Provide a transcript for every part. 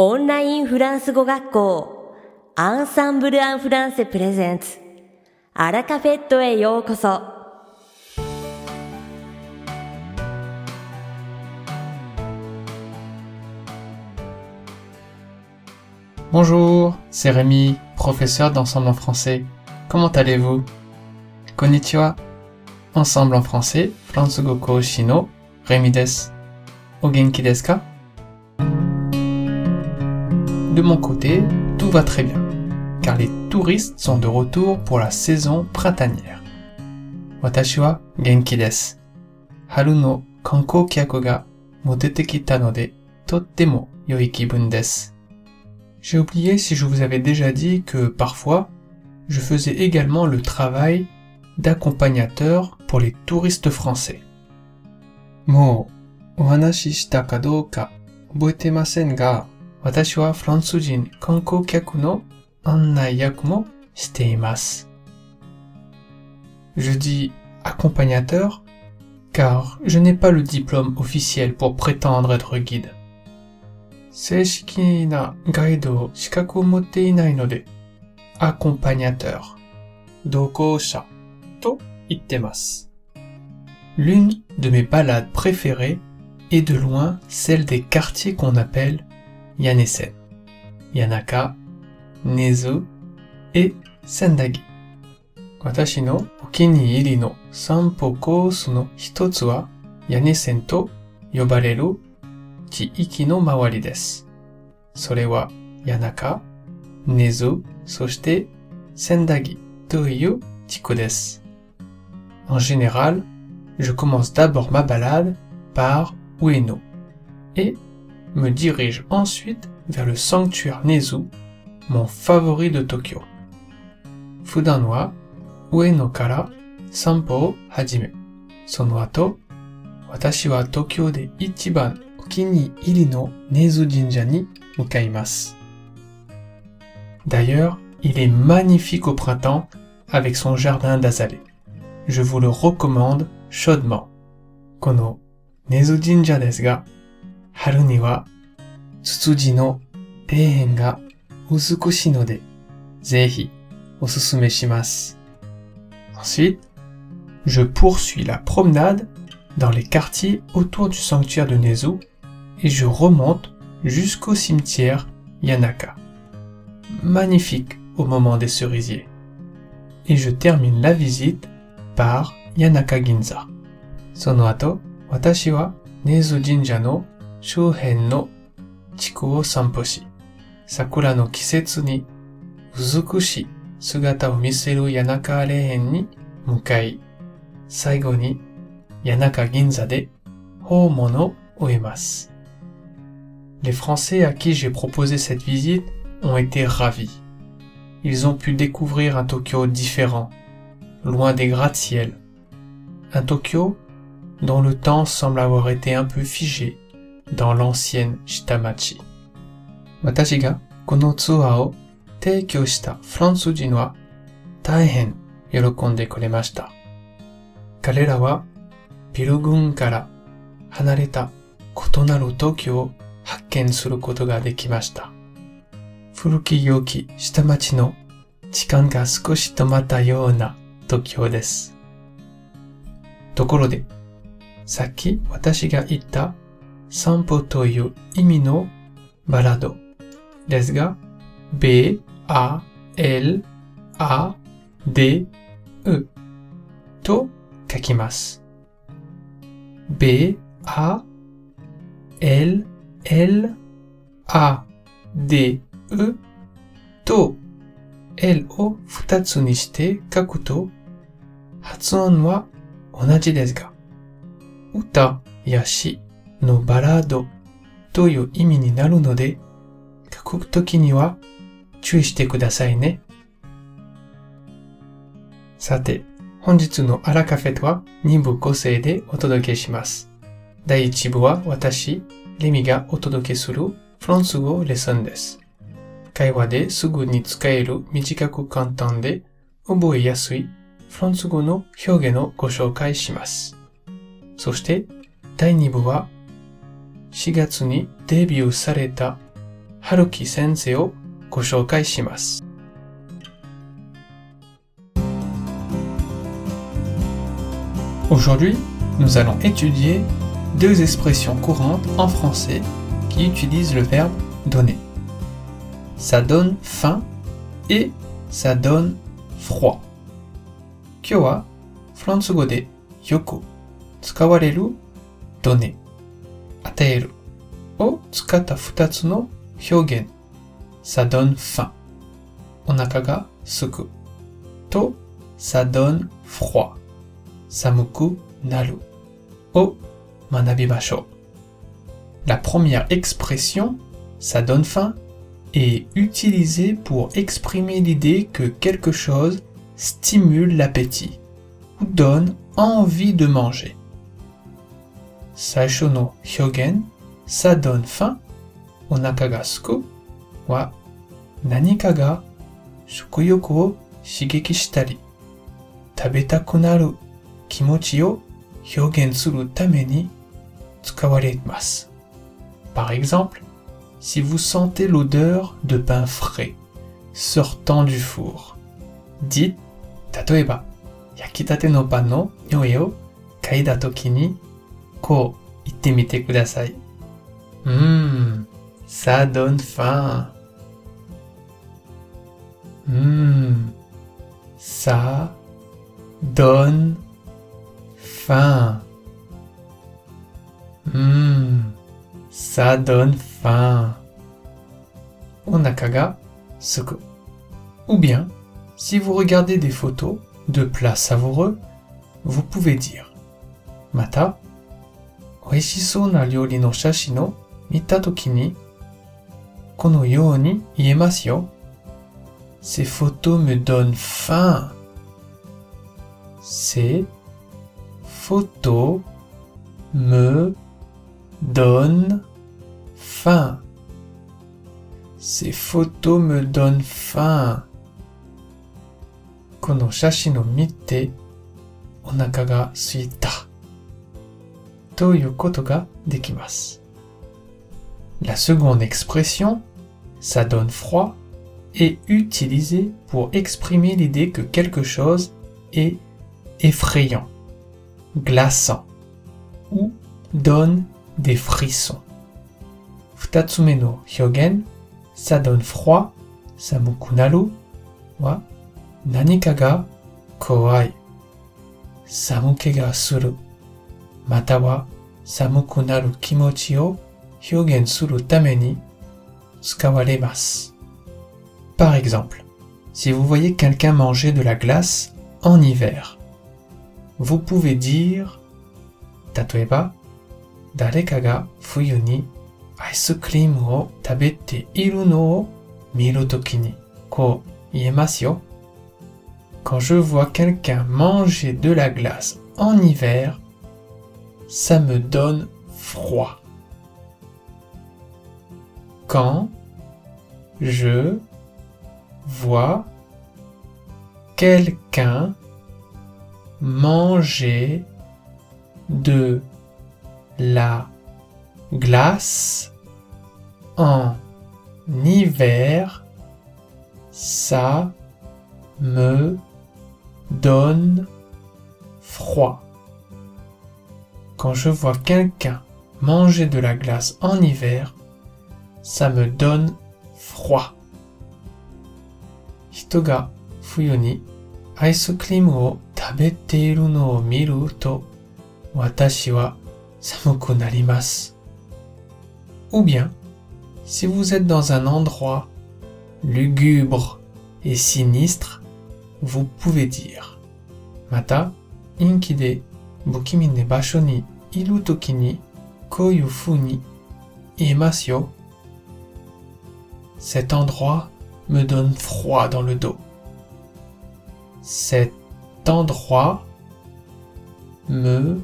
オンラインフランス語学校アンサンブル・アン・フランセプレゼンツアラカフェットへようこそ「Bonjour, c'est Rémi, professeur d'ensemble en français. Comment allez-vous Konnichiwa. Ensemble en français, Fransugo Shino, Rémi des. O genki desu ka de mon côté, tout va très bien, car les touristes sont de retour pour la saison printanière. Watashi wa genki. Haru no kankou ga motete kita tottemo yoi kibun desu. J'ai oublié si je vous avais déjà dit que parfois, je faisais également le travail d'accompagnateur pour les touristes français. Mo, ohanashi shita ka oboete masen ga, watashi wa fransujin kankou kyaku no annai yaku mo shite imasu. Je dis accompagnateur car je n'ai pas le diplôme officiel pour prétendre être guide. 正式なガイドを資格を持っていないので、アコンパニャテー、同行者と言ってます。L'une de mes balades préférées est de loin celle des quartiers qu'on appelle Yanesen, Yanaka, Nezu et Sendagi. 私のお気に入りの散歩コースの一つは屋根線と呼ばれる地域の周りです。それは、谷中、根津、そして、千駄木という地区です。En général, je commence d'abord ma balade par Ueno et me dirige ensuite vers le sanctuaire Nezu, mon favori de Tokyo. Fudan wa ue kara sanpo o hajime. Sono ato, watashi wa Tokyo de ichiban okini iri no Nezu Jinja ni mukaimasu. D'ailleurs, il est magnifique au printemps avec son jardin d'azalée. Je vous le recommande chaudement. Kono Nezu Jinja desu 春にはツツジの庭園が美しいので、ぜひおすすめします。Ensuite, je poursuis la promenade dans les quartiers autour du sanctuaire de Nezu et je remonte jusqu'au cimetière Yanaka. Magnifique au moment des cerisiers. Et je termine la visite par Yanaka Ginza. その後、私はネズ神社の 周辺の地区を散歩し、桜の季節に美しい姿を見せる谷中霊園に向かい、最後に谷中銀座で訪問を終えます。Les Français à qui j'ai proposé cette visite ont été ravis. Ils ont pu découvrir un Tokyo différent, loin des gratte-ciel. Un Tokyo dont le temps semble avoir été un peu figé dans l'ancienne Shitamachi. 私がこのツアーを提供したフランス人は大変喜んでくれました。彼らはビル群から離れた異なる東京を発見することができました。古き良き下町の時間が少し止まったような東京です。ところで、さっき私が言った散歩という意味のバラードですが、B, A, L, A, D, E と書きます。B, A, L, L, A, D, E と L を二つにして書くと発音は同じですが、歌や詩のバラードという意味になるので、書くときには注意してくださいね。さて、本日のアラカフェとは2部構成でお届けします。第1部は私、レミがお届けするフランス語レッスンです。会話ですぐに使える短く簡単で覚えやすいフランス語の表現をご紹介します。そして第2部は4月にデビューされた Haruki sensei o goshoukai shimasu. Aujourd'hui, nous allons étudier deux expressions courantes en français qui utilisent le verbe donner. Ça donne faim et ça donne froid. 今日はフランス語でよく使われるド ネ、与えるを使った二つの表現、ça donne faim、お腹がすくと ça donne froid、寒くなるを学びましょう。La première expression, ça donne faim, est utilisée pour exprimer l'idée que quelque chose stimule l'appétit ou donne envie de manger. Saisho no hyogen, ça donne faim, onaka ga suku, wa nanika ga shukuyoku o shigeki shitari, tabetaku naru kimochi o hyogen suru tame ni tsukawaremasu. Par exemple, si vous sentez l'odeur de pain frais sortant du four, dites 例えば、焼きたてのパンの匂いを嗅いだときに、 こう言ってみてください。うーん、ça donne faim. うーん、ça donne faim. うーん、ça donne faim. お腹がすく。ou bien, si vous regardez des photos de plats savoureux, vous pouvez dire Mata, oishisou na ryori no shashi no mita toki ni kono you ni iemasu yo. Ces photos me donnent faim. Ces photos me donnent faim. Ces photos me donnent faim. この写真を見てお腹が空いたと いうことができます。La seconde expression, ça donne froid, est utilisée pour exprimer l'idée que quelque chose est effrayant, glaçant ou donne des frissons. Futatsume no hyogen, ça donne froid, samuku naru, wa 何かが怖い、寒気がする、 または寒くなる気持ちを表現するために使われます。Par exemple, si vous voyez quelqu'un manger de la glace en hiver, vous pouvez dire 例えば、誰かが冬にアイスクリームを食べているのを見るときにこう言えますよ。Quand je vois quelqu'un manger de la glace en hiver, ça me donne froid. Quand je vois quelqu'un manger de la glace en hiver, ça me donne froid. Quand je vois quelqu'un manger de la glace en hiver, ça me donne froid. Hito ga fuyu ni ice cream o tabete iru no miru to watashi wa samuku narimasu. Ou bien, si vous êtes dans un endroit lugubre et sinistre, vous pouvez dire Mata, inki de bukimi ne basho iru toki ni. Cet endroit me donne froid dans le dos. Cet endroit me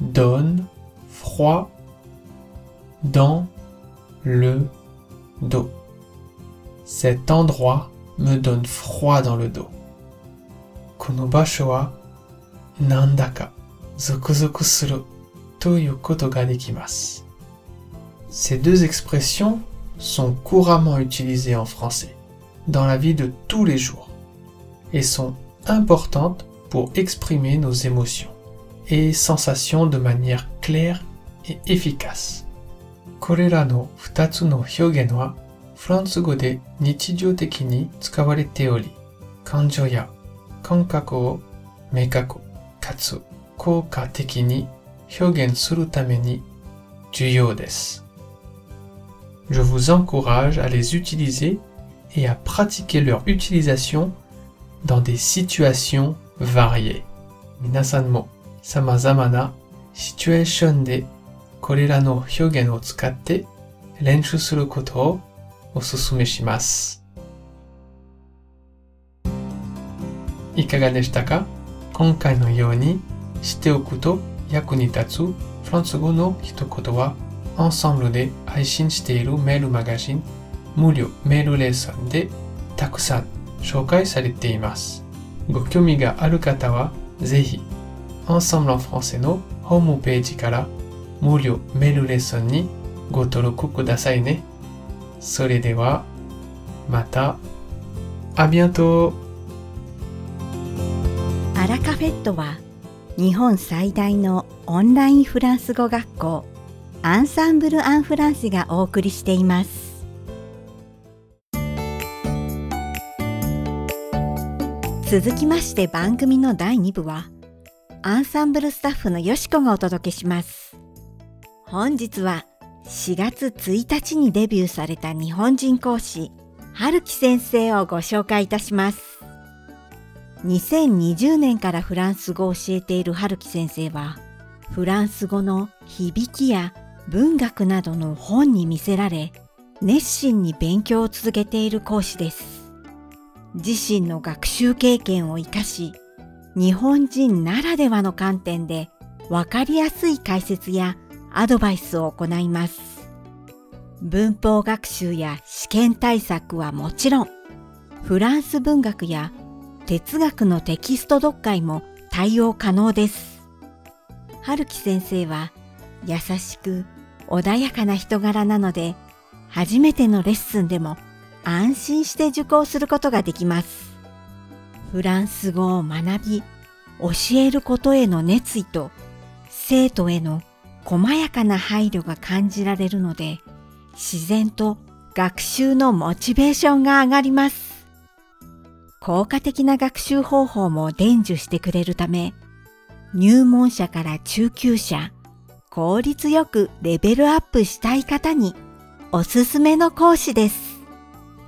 donne froid dans le dos. Cet endroit me donne froid dans le dos. Ces deux expressions sont couramment utilisées en français dans la vie de tous les jours et sont importantes pour exprimer nos émotions et sensations de manière claire et efficace. これらの2つの表現はフランス語で日常的に使われており、感情や感覚を明確かつ効果的に 表現するために重要です。Je vous encourage à les utiliser et à pratiquer leur utilisation dans des situations variées. 皆さんも様々なシチュエーションでこれらの表現を使って練習することをお勧めします。いかがでしたか今回のように知っておくと 役に立つフランス語の一言はアンサンブルで配信しているメールマガジン無料メールレッスンでたくさん紹介されています。ご興味がある方はぜひ Ensemble en français のホームページから無料メールレッスンにご登録くださいね。それでは、また、あびあとアラカフェットは日本最大のオンラインフランス語学校アンサンブル・アン・フランスがお送りしています。続きまして番組の第2部はアンサンブルスタッフのよしこがお届けします。本日は4月1日にデビューされた日本人講師、春樹先生をご紹介いたします。2020年からフランス語を教えている春樹先生は、フランス語の響きや文学などの本に見せられ、熱心に勉強を続けている講師です。自身の学習経験を活かし、日本人ならではの観点でわかりやすい解説やアドバイスを行います。文法学習や試験対策はもちろん、フランス文学や哲学のテキスト読解も対応可能です。春樹先生は優しく穏やかな人柄なので、初めてのレッスンでも安心して受講することができます。フランス語を学び、教えることへの熱意と生徒への細やかな配慮が感じられるので、自然と学習のモチベーションが上がります。効果的な学習方法も伝授してくれるため、入門者から中級者、効率よくレベルアップしたい方におすすめの講師です。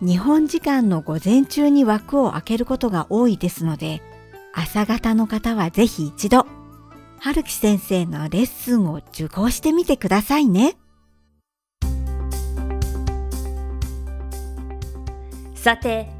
日本時間の午前中に枠を開けることが多いですので、朝方の方はぜひ一度春樹先生のレッスンを受講してみてくださいね。さて、